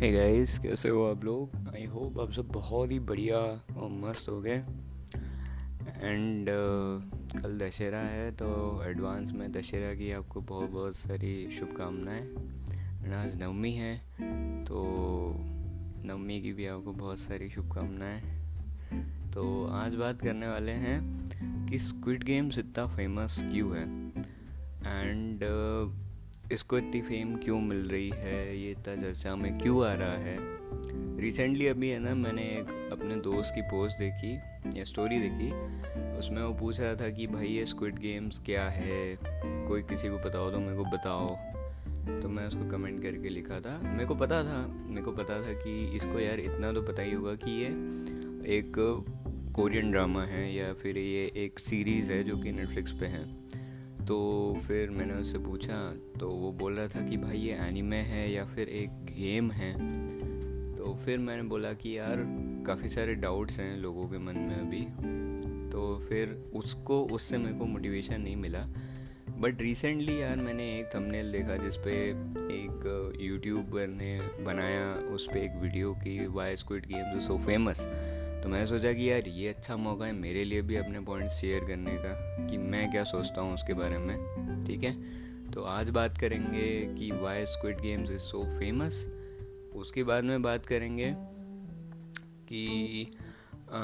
Hey guys कैसे हो आप लोग? आई होप आप सब बहुत ही बढ़िया और मस्त हो गए। एंड uh, कल दशहरा है तो एडवांस में दशहरा की आपको बहुत बहुत सारी शुभकामनाएँ। एंड आज नवमी है तो नवमी की भी आपको बहुत सारी शुभकामनाएँ। तो आज बात करने वाले हैं कि स्क्विड गेम्स इतना फ़ेमस क्यों है? एंड uh, इसको इतनी फेम क्यों मिल रही है? ये इतना चर्चा में क्यों आ रहा है? रिसेंटली अभी है ना, मैंने एक अपने दोस्त की पोस्ट देखी, या स्टोरी देखी। उसमें वो पूछ रहा था कि भाई ये स्क्विड गेम्स क्या है? कोई किसी को पता हो तो मेरे को बताओ। तो मैं उसको कमेंट करके लिखा था। मेरे को पता था, मेरे को पता था कि इसको यार इतना तो पता ही होगा कि ये एक कोरियन ड्रामा है, या फिर ये एक सीरीज़ है जो कि नेटफ्लिक्स पे है। तो फिर मैंने उससे पूछा तो वो बोल रहा था कि भाई ये एनिमे है या फिर एक गेम है? तो फिर मैंने बोला कि यार, काफ़ी सारे डाउट्स हैं लोगों के मन में अभी। तो फिर उसको, उससे मेरे को मोटिवेशन नहीं मिला। बट रिसेंटली यार मैंने एक थंबनेल देखा जिस पे एक यूट्यूबर ने बनाया, उस पर एक वीडियो की why Squid Games so famous तो मैंने सोचा कि यार ये अच्छा मौका है मेरे लिए भी अपने पॉइंट शेयर करने का कि मैं क्या सोचता हूँ उसके बारे में ठीक है? तो आज बात करेंगे कि why Squid Games is so famous उसके बाद में बात करेंगे कि आ,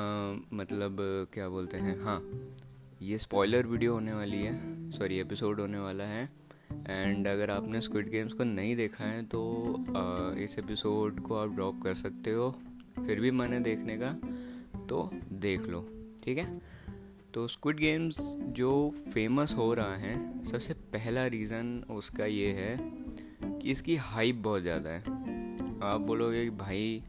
मतलब क्या बोलते हैं? हाँ ये स्पॉइलर वीडियो होने वाली है सॉरी एपिसोड होने वाला है। एंड अगर आपने स्क्विड गेम्स को नहीं देखा है तो आ, इस एपिसोड को आप ड्रॉप कर सकते हो फिर भी मैंने देखने का। तो देख लो, ठीक है? तो स्क्विड गेम्स जो फ़ेमस हो रहा है, सबसे पहला रीज़न उसका ये है कि इसकी हाइप बहुत ज़्यादा है। आप बोलोगे कि भाई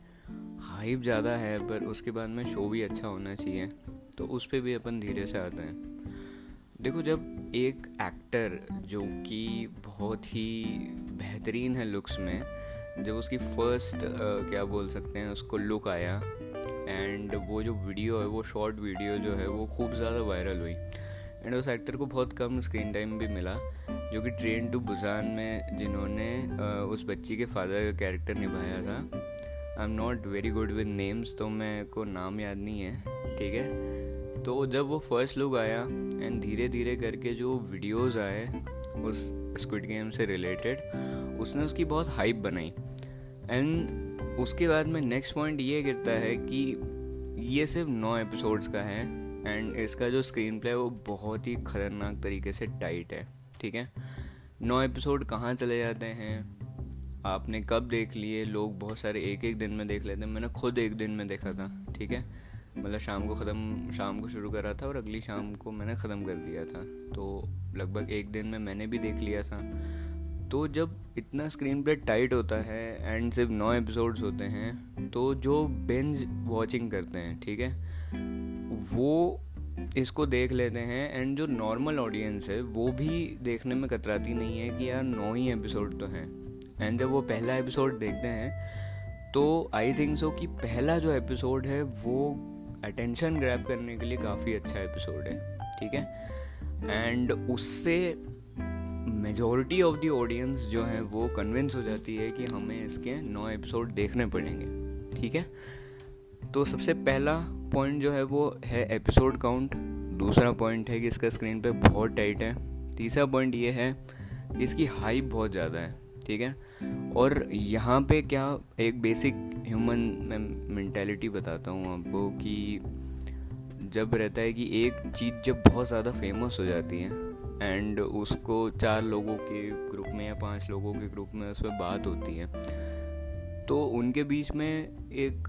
हाइप ज़्यादा है, पर उसके बाद में शो भी अच्छा होना चाहिए तो उस पर भी अपन धीरे से आते हैं। देखो, जब एक एक्टर जो कि बहुत ही बेहतरीन है लुक्स में, जब उसकी फ़र्स्ट क्या बोल सकते हैं, उसको लुक आया एंड वो जो वीडियो है, वो शॉर्ट वीडियो जो है, वो खूब ज़्यादा वायरल हुई। एंड उस एक्टर को बहुत कम स्क्रीन टाइम भी मिला, जो कि ट्रेन टू बुजान में जिन्होंने उस बच्ची के फादर का कैरेक्टर निभाया था। I'm not very good with names तो मेरे को नाम याद नहीं है, ठीक है? तो जब वो फ़र्स्ट लुक आया एंड धीरे धीरे करके जो वीडियोस आए, उस स्क्विड गेम से रिलेटेड उसने उसकी बहुत हाइप बनाई। एंड उसके बाद में नेक्स्ट पॉइंट ये गिरता है कि ये सिर्फ़ नौ एपिसोड्स का है एंड इसका जो स्क्रीन प्ले है वो बहुत ही ख़तरनाक तरीके से टाइट है, ठीक है? नौ एपिसोड कहाँ चले जाते हैं? आपने कब देख लिए? लोग बहुत सारे एक एक दिन में देख लेते हैं। मैंने खुद एक दिन में देखा था, ठीक है? मतलब शाम को ख़त्म, शाम को शुरू करा था और अगली शाम को मैंने ख़त्म कर दिया था। तो लगभग एक दिन में मैंने भी देख लिया था। तो जब इतना स्क्रीन प्ले टाइट होता है एंड सिर्फ़ नौ एपिसोड्स होते हैं तो जो बेंज वॉचिंग करते हैं, ठीक है? वो इसको देख लेते हैं एंड जो नॉर्मल ऑडियंस है, वो भी देखने में कतराती नहीं है कि यार नौ ही एपिसोड तो हैं। एंड जब वो पहला एपिसोड देखते हैं तो आई थिंक सो कि पहला जो एपिसोड है, वो अटेंशन ग्रैब करने के लिए काफ़ी अच्छा एपिसोड है, ठीक है? एंड उससे मेजोरिटी ऑफ़ द ऑडियंस जो है वो कन्विंस हो जाती है कि हमें इसके नौ एपिसोड देखने पड़ेंगे। ठीक है? तो सबसे पहला पॉइंट जो है वो है एपिसोड काउंट दूसरा पॉइंट है कि इसका स्क्रीन पे बहुत टाइट है। तीसरा पॉइंट ये है कि इसकी हाइप बहुत ज़्यादा है। ठीक है? और यहाँ पे क्या एक बेसिक ह्यूमन मैं मैंटेलिटी बताता हूँ आपको कि जब रहता है कि एक चीज़ जब बहुत ज़्यादा फ़ेमस हो जाती है एंड उसको चार लोगों के ग्रुप में या पाँच लोगों के ग्रुप में उस पर बात होती है। तो उनके बीच में एक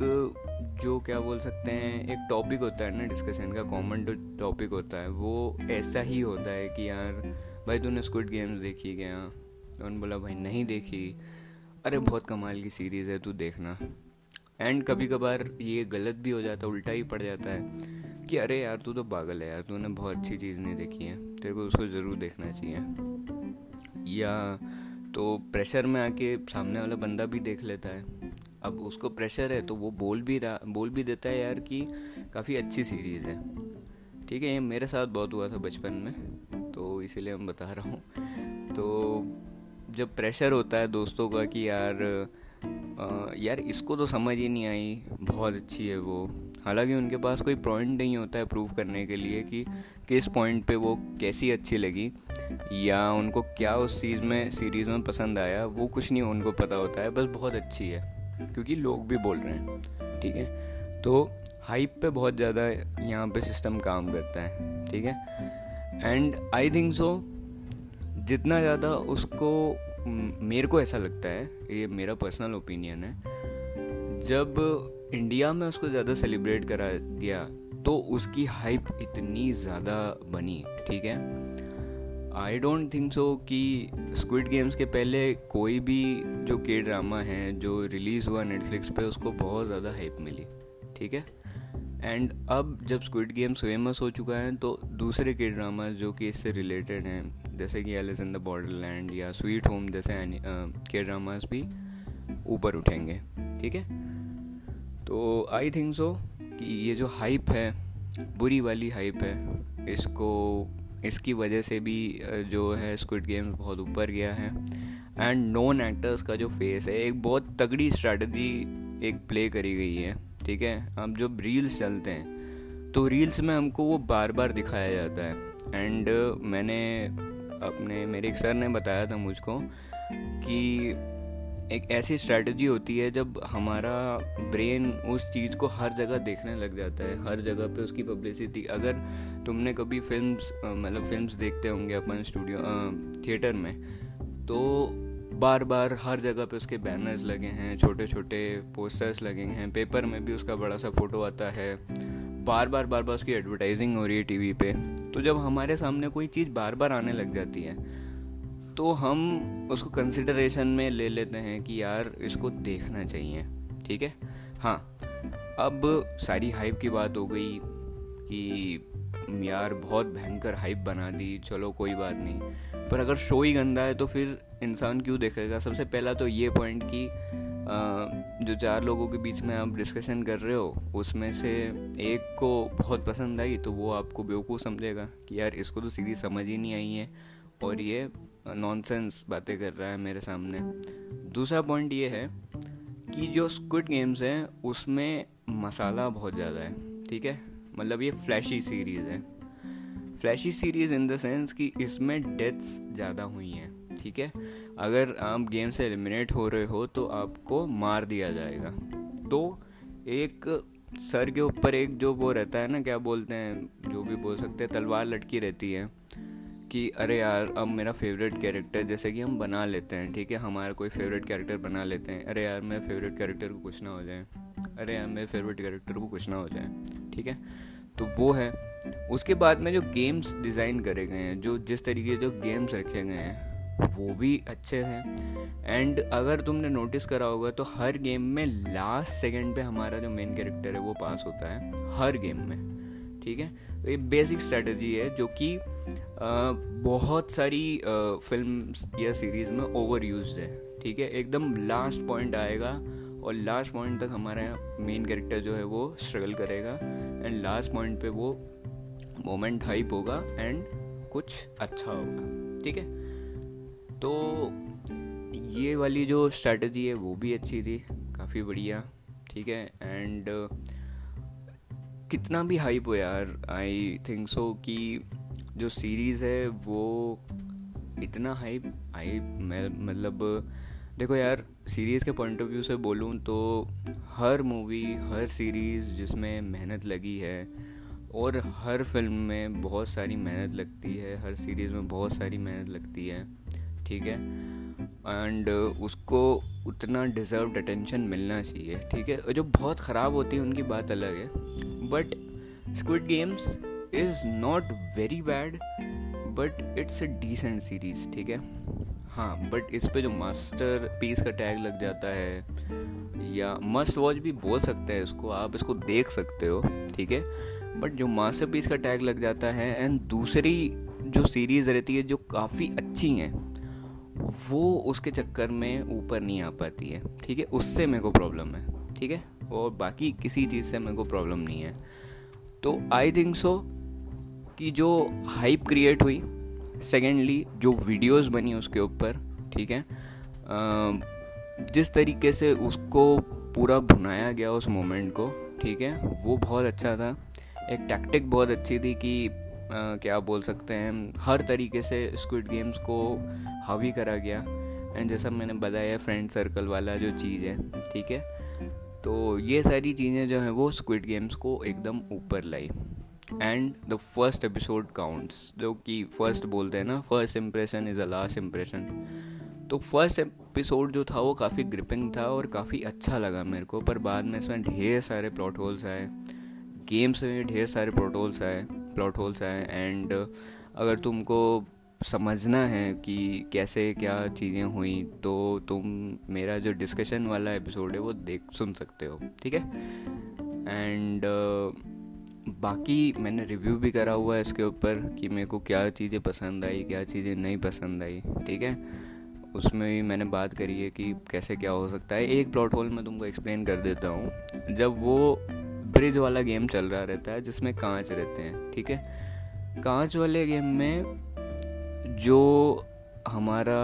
जो क्या बोल सकते हैं, एक टॉपिक होता है ना डिस्कशन का कॉमन टॉपिक होता है, वो ऐसा ही होता है कि यार, भाई तूने स्क्विड गेम्स देखी क्या? उन्होंने बोला, भाई नहीं देखी। अरे बहुत कमाल की सीरीज़ है, तू देखना। एंड कभी कभार ये गलत भी हो जाता है उल्टा ही पड़ जाता है। कि अरे यार तू तो पागल है यार तूने बहुत अच्छी चीज़ नहीं देखी है तेरे को उसको ज़रूर देखना चाहिए। या तो प्रेशर में आके सामने वाला बंदा भी देख लेता है। अब उसको प्रेशर है तो वो बोल भी रहा बोल भी देता है यार कि काफ़ी अच्छी सीरीज़ है। ठीक है ये मेरे साथ बहुत हुआ था बचपन में तो इसीलिए मैं बता रहा हूँ। तो जब प्रेशर होता है दोस्तों का कि यार आ, यार इसको तो समझ ही नहीं आई बहुत अच्छी है वो। हालाँकि उनके पास कोई पॉइंट नहीं होता है प्रूव करने के लिए कि किस पॉइंट पे वो कैसी अच्छी लगी, या उनको क्या उस चीज़ में सीरीज़ में पसंद आया, वो कुछ नहीं उनको पता होता है, बस बहुत अच्छी है, क्योंकि लोग भी बोल रहे हैं, ठीक है? तो हाइप पे बहुत ज़्यादा यहाँ पे सिस्टम काम करता है, ठीक है? एंड आई थिंक सो जितना ज़्यादा उसको, मेरे को ऐसा लगता है, ये मेरा पर्सनल ओपिनियन है, जब इंडिया में उसको ज़्यादा सेलिब्रेट करा गया तो उसकी हाइप इतनी ज़्यादा बनी, ठीक है? आई डोंट थिंक सो कि स्क्विड गेम्स के पहले कोई भी जो के ड्रामा है, जो रिलीज़ हुआ नेटफ्लिक्स पे, उसको बहुत ज़्यादा हाइप मिली, ठीक है? एंड अब जब स्क्विड गेम्स फ़ेमस हो चुका है तो दूसरे के ड्रामा जो कि इससे रिलेटेड हैं, जैसे कि एलिस इन द बॉर्डर लैंड या स्वीट होम जैसे के ड्रामाज भी ऊपर उठेंगे, ठीक है? तो आई थिंक सो कि ये जो हाइप है, बुरी वाली हाइप है, इसको, इसकी वजह से भी जो है स्क्विड गेम्स बहुत ऊपर गया है। एंड नॉन एक्टर्स का जो फेस है, एक बहुत तगड़ी स्ट्रैटी एक प्ले करी गई है, ठीक है? अब जब रील्स चलते हैं तो रील्स में हमको वो बार बार दिखाया जाता है। एंड मैंने अपने, मेरे एक सर ने बताया था मुझको कि एक ऐसी स्ट्रैटेजी होती है जब हमारा ब्रेन उस चीज़ को हर जगह देखने लग जाता है, हर जगह पे उसकी पब्लिसिटी अगर तुमने कभी फिल्म्स मतलब फिल्म्स देखते होंगे अपन स्टूडियो थिएटर में तो बार बार हर जगह पे उसके बैनर्स लगे हैं छोटे छोटे पोस्टर्स लगे हैं पेपर में भी उसका बड़ा सा फ़ोटो आता है। बार बार बार बार उसकी एडवर्टाइजिंग हो रही है टीवी पे। तो जब हमारे सामने कोई चीज़ बार बार आने लग जाती है तो हम उसको कंसिडरेशन में ले लेते हैं कि यार इसको देखना चाहिए, ठीक है? हाँ अब सारी हाइप की बात हो गई कि यार बहुत भयंकर हाइप बना दी, चलो कोई बात नहीं। पर अगर शो ही गंदा है तो फिर इंसान क्यों देखेगा? सबसे पहला तो ये पॉइंट कि जो चार लोगों के बीच में आप डिस्कशन कर रहे हो, उसमें से एक को बहुत पसंद आई तो वो आपको बेवकूफ़ समझेगा कि यार इसको तो सीधी समझ ही नहीं आई है। और ये नॉनसेंस बातें कर रहा है मेरे सामने। दूसरा पॉइंट ये है कि जो स्क्विड गेम्स हैं, उसमें मसाला बहुत ज़्यादा है, ठीक है? मतलब ये फ्लैशी सीरीज़ है। Flashy series in the sense कि इसमें डेथ्स ज़्यादा हुई हैं, ठीक है? अगर आप गेम से एलिमिनेट हो रहे हो तो आपको मार दिया जाएगा। तो एक सर के ऊपर एक जो वो रहता है ना, क्या बोलते हैं, जो भी बोल सकते हैं, तलवार लटकी रहती है। कि अरे यार, अब मेरा फेवरेट कैरेक्टर जैसे कि हम बना लेते हैं, ठीक है? हमारा कोई फेवरेट कैरेक्टर बना लेते हैं। अरे यार मेरे फेवरेट कैरेक्टर को कुछ ना हो जाए। अरे यार मेरे फेवरेट कैरेक्टर को कुछ ना हो जाए, ठीक है? तो वो है। उसके बाद में जो गेम्स डिज़ाइन करे गए हैं, जो जिस तरीके से जो गेम्स रखे गए हैं, वो भी अच्छे हैं। एंड अगर तुमने नोटिस करा होगा तो हर गेम में लास्ट सेकंड पे हमारा जो मेन कैरेक्टर है, वो पास होता है। हर गेम में, ठीक है? बेसिक स्ट्रेटजी है जो कि बहुत सारी फ़िल्म या सीरीज़ में ओवर यूज़ है, ठीक है? एकदम लास्ट पॉइंट आएगा और लास्ट पॉइंट तक हमारा मेन कैरेक्टर जो है वो स्ट्रगल करेगा एंड लास्ट पॉइंट पे वो मोमेंट हाइप होगा एंड कुछ अच्छा होगा, ठीक है? तो ये वाली जो स्ट्रैटेजी है वो भी अच्छी थी, काफ़ी बढ़िया, ठीक है? एंड कितना भी हाइप हो यार आई थिंक सो कि जो सीरीज़ है वो इतना हाइप आई मैं मतलब देखो यार सीरीज़ के पॉइंट ऑफ़ व्यू से बोलूँ तो हर मूवी हर सीरीज़ जिसमें मेहनत लगी है और हर फ़िल्म में बहुत सारी मेहनत लगती है, हर सीरीज़ में बहुत सारी मेहनत लगती है, ठीक है? एंड उसको उतना डिज़र्व अटेंशन मिलना चाहिए, ठीक है? जो बहुत ख़राब होती है, उनकी बात अलग है। But Squid Games is not very bad but it's a decent series ठीक है? हाँ बट इस पे जो मास्टर पीस का टैग लग जाता है, या मस्ट वॉच भी बोल सकते हैं इसको, आप इसको देख सकते हो, ठीक है? बट जो मास्टर पीस का टैग लग जाता है एंड दूसरी जो सीरीज़ रहती है जो काफ़ी अच्छी हैं, वो उसके चक्कर में ऊपर नहीं आ पाती है, ठीक है? उससे मेरे को प्रॉब्लम है, ठीक है? और बाकी किसी चीज़ से मेरे को प्रॉब्लम नहीं है। तो आई थिंक सो कि जो हाइप क्रिएट हुई सेकेंडली जो वीडियोस बनी उसके ऊपर ठीक है? जिस तरीके से उसको पूरा भुनाया गया उस मोमेंट को ठीक है? वो बहुत अच्छा था। एक टैक्टिक बहुत अच्छी थी कि आ, क्या बोल सकते हैं हर तरीके से स्क्विड गेम्स को हावी करा गया। एंड जैसा मैंने बताया फ्रेंड सर्कल वाला जो चीज़ है ठीक है? तो ये सारी चीज़ें जो हैं वो स्क्विड गेम्स को एकदम ऊपर लाई। And the first episode counts जो कि फ़र्स्ट बोलते हैं ना first impression is a last impression तो फ़र्स्ट एपिसोड जो था वो काफ़ी ग्रिपिंग था और काफ़ी अच्छा लगा मेरे को, पर बाद में इसमें ढेर सारे प्लॉट होल्स आए। गेम्स में ढेर सारे प्लॉट होल्स आए प्लॉट होल्स आए। एंड अगर तुमको समझना है कि कैसे क्या चीज़ें हुई तो तुम मेरा जो डिस्कशन वाला एपिसोड है वो देख सुन सकते हो ठीक है? एंड uh, बाकी मैंने रिव्यू भी करा हुआ है इसके ऊपर कि मेरे को क्या चीज़ें पसंद आई क्या चीज़ें नहीं पसंद आई ठीक है? उसमें भी मैंने बात करी है कि कैसे क्या हो सकता है। एक प्लॉट होल मैं तुमको एक्सप्लेन कर देता हूँ। जब वो ब्रिज वाला गेम चल रहा रहता है जिसमें कांच रहते हैं ठीक है? कांच वाले गेम में जो हमारा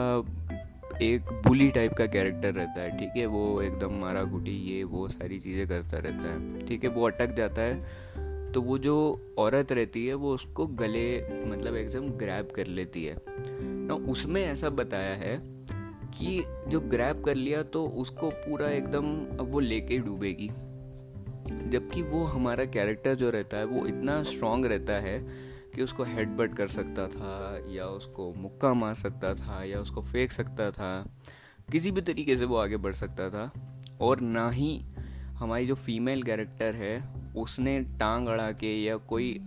एक बुली टाइप का कैरेक्टर रहता है, ठीक है? वो एकदम मारा गुटी ये, वो सारी चीज़ें करता रहता है, ठीक है? वो अटक जाता है तो वो जो औरत रहती है, वो उसको गले मतलब एकदम ग्रैब कर लेती है। ना उसमें ऐसा बताया है कि जो ग्रैब कर लिया तो उसको पूरा एकदम अब वो लेके डूबेगी। जबकि वो हमारा कैरेक्टर जो रहता है, वो इतना स्ट्रांग रहता है कि उसको हेडबट कर सकता था, या उसको मुक्का मार सकता था, या उसको फेंक सकता था, किसी भी तरीके से वो आगे बढ़ सकता था। और ना ही हमारी जो फीमेल कैरेक्टर है, उसने टांग अड़ा के या कोई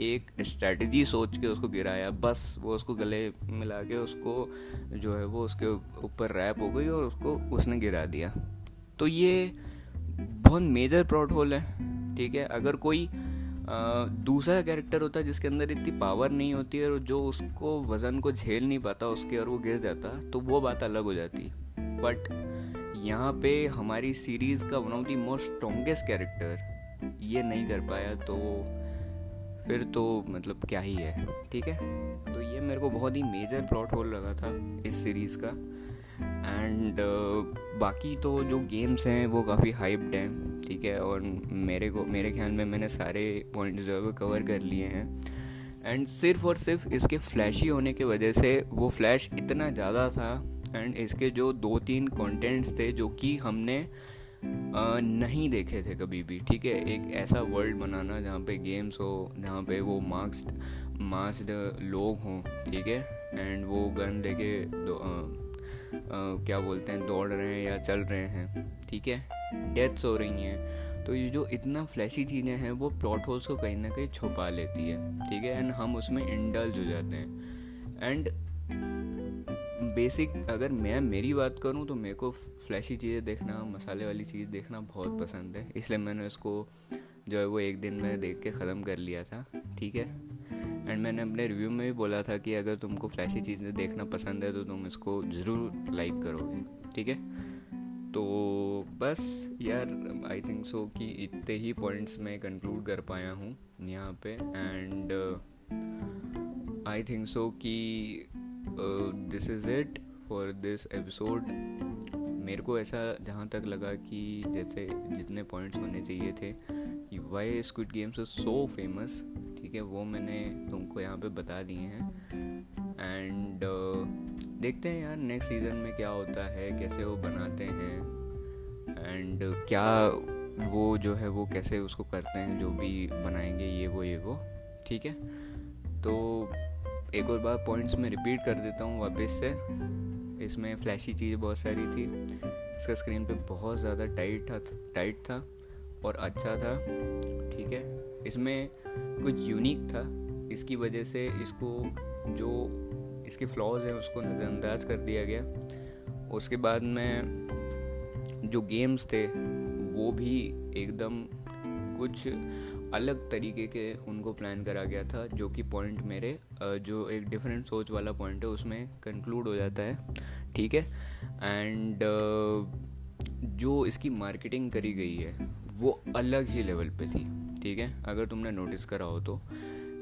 एक स्ट्रेटजी सोच के उसको गिराया, बस वो उसको गले मिला के उसको जो है वो उसके ऊपर रैप हो गई और उसको उसने गिरा दिया। तो ये बहुत मेजर प्लॉट होल है, ठीक है? अगर कोई दूसरा कैरेक्टर होता है जिसके अंदर इतनी पावर नहीं होती है और जो उसको वज़न को झेल नहीं पाता, उसके और वो गिर जाता तो वो बात अलग हो जाती। बट यहाँ पे हमारी सीरीज़ का one of the most strongest character ये नहीं कर पाया तो फिर तो मतलब क्या ही है, ठीक है? तो ये मेरे को बहुत ही मेजर प्लॉट होल लगा था इस सीरीज़ का। एंड uh, बाकी तो जो गेम्स हैं वो काफ़ी हाइप्ड हैं ठीक है? और मेरे को मेरे ख्याल में मैंने सारे पॉइंट जो है वो कवर कर लिए हैं। एंड सिर्फ़ और सिर्फ़ इसके फ्लैशी होने की वजह से वो फ्लैश इतना ज़्यादा था एंड इसके जो दो तीन कंटेंट्स थे जो कि हमने नहीं देखे थे कभी भी ठीक है? एक ऐसा वर्ल्ड बनाना जहाँ पे गेम्स हो जहाँ पे वो मार्क्सड मास्ड लोग हों ठीक है? एंड वो गन लेके क्या बोलते हैं, दौड़ रहे हैं या चल रहे हैं, ठीक है? डेथ्स हो रही हैं। तो ये जो इतना फ्लैशी चीज़ें हैं, वो प्लॉट होल्स को कहीं ना कहीं छुपा लेती है, ठीक है? एंड हम उसमें इंडल्ज हो जाते हैं। एंड बेसिक अगर मैं मेरी बात करूँ तो मेरे को फ्लैशी चीज़ें देखना, मसाले वाली चीज़ देखना बहुत पसंद है। इसलिए मैंने उसको जो है वो एक दिन में देख के ख़त्म कर लिया था, ठीक है? एंड मैंने अपने रिव्यू में भी बोला था कि अगर तुमको फ्लैशी चीज़ें देखना पसंद है तो तुम इसको ज़रूर लाइक करोगे, ठीक है? तो बस यार आई थिंक सो कि इतने ही पॉइंट्स मैं कंक्लूड कर पाया हूँ यहाँ पे एंड आई थिंक सो कि this is it for this episode मेरे को ऐसा जहाँ तक लगा कि जैसे जितने पॉइंट्स होने चाहिए थे why squid games so famous है वो मैंने तुमको यहाँ पे बता दिए हैं। एंड uh, देखते हैं यार नेक्स्ट सीज़न में क्या होता है कैसे वो बनाते हैं। एंड uh, क्या वो जो है वो कैसे उसको करते हैं जो भी बनाएँगे ये वो ये वो। ठीक है? तो एक और बार पॉइंट्स में रिपीट कर देता हूँ वापस से। इसमें फ्लैशी चीज़ बहुत सारी थी। इसका स्क्रीन पे बहुत ज़्यादा टाइट था टाइट था और अच्छा था। ठीक है? इसमें कुछ यूनिक था। इसकी वजह से इसको जो इसके फ्लॉज हैं, उसको नज़रअंदाज कर दिया गया। उसके बाद में जो गेम्स थे, वो भी एकदम कुछ अलग तरीके के उनको प्लान करा गया था, जो कि पॉइंट मेरे जो एक डिफरेंट सोच वाला पॉइंट है, उसमें कंक्लूड हो जाता है। ठीक है? एंड जो इसकी मार्केटिंग करी गई है, वो अलग ही लेवल पे थी। ठीक है? अगर तुमने नोटिस करा हो तो।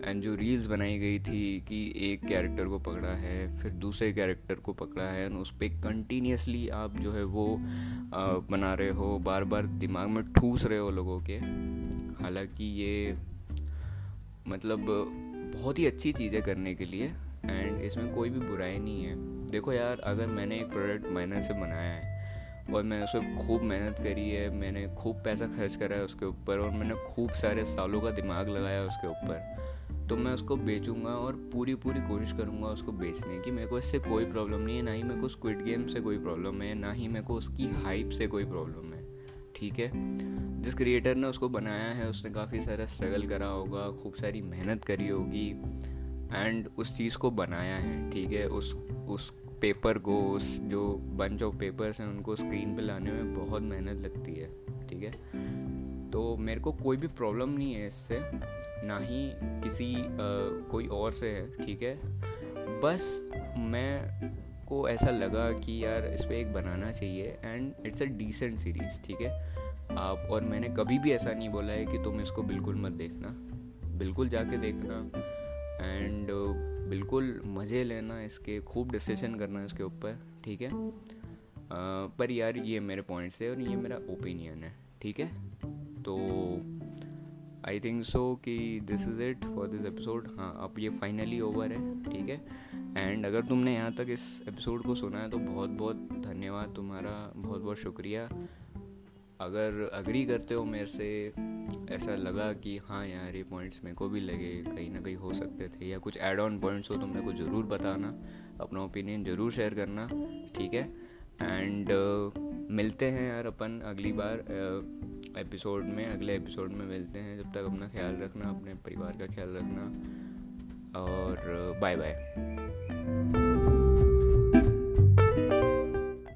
एंड जो रील्स बनाई गई थी कि एक कैरेक्टर को पकड़ा है, फिर दूसरे कैरेक्टर को पकड़ा है एंड उस पर कंटिन्यूसली आप जो है वो बना रहे हो बार बार दिमाग में ठूस रहे हो लोगों के। हालाँकि ये मतलब बहुत ही अच्छी चीज़ है करने के लिए एंड इसमें कोई भी बुराई नहीं है। देखो यार, अगर मैंने एक प्रोडक्ट मेहनत से बनाया है और मैंने उस पर खूब मेहनत करी है, मैंने खूब पैसा खर्च करा है उसके ऊपर और मैंने खूब सारे सालों का दिमाग लगाया उसके ऊपर। तो मैं उसको बेचूँगा और पूरी पूरी कोशिश करूँगा उसको बेचने की। मेरे को इससे कोई प्रॉब्लम नहीं है, ना ही मेरे को स्क्विड गेम से कोई प्रॉब्लम है, ना ही मेरे को उसकी हाइप से कोई प्रॉब्लम है, ठीक है? जिस क्रिएटर ने उसको बनाया है, उसने काफ़ी सारा स्ट्रगल करा होगा, खूब सारी मेहनत करी होगी एंड उस चीज़ को बनाया है, ठीक है? उस उस पेपर उस जो बंच ऑफ़ पेपर्स हैं उनको स्क्रीन पे लाने में बहुत मेहनत लगती है ठीक है? तो मेरे को कोई भी प्रॉब्लम नहीं है इससे ना ही किसी आ, कोई और से है ठीक है? बस मैं को ऐसा लगा कि यार इस पर एक बनाना चाहिए and it's a decent series ठीक है? आप और मैंने कभी भी ऐसा नहीं बोला है कि तुम इसको बिल्कुल मत देखना बिल्कुल जाके देखना एंड बिल्कुल मज़े लेना इसके खूब डिसीज़न करना इसके ऊपर ठीक है? आ, पर यार ये मेरे पॉइंट्स है और ये मेरा ओपिनियन है ठीक है? तो आई थिंक सो कि this is it for this episode हाँ अब ये फाइनली ओवर है ठीक है? एंड अगर तुमने यहाँ तक इस एपिसोड को सुना है तो बहुत बहुत धन्यवाद तुम्हारा बहुत बहुत शुक्रिया। अगर अग्री करते हो मेरे से ऐसा लगा कि हाँ यार ये पॉइंट्स मेरे को भी लगे कहीं ना कहीं हो सकते थे या कुछ एड ऑन पॉइंट्स हो तो मेरे को ज़रूर बताना अपना ओपिनियन ज़रूर शेयर करना ठीक है? एंड uh, मिलते हैं यार अपन अगली बार एपिसोड uh, में अगले एपिसोड में मिलते हैं जब तक अपना ख्याल रखना अपने परिवार का ख्याल रखना और बाय uh, बाय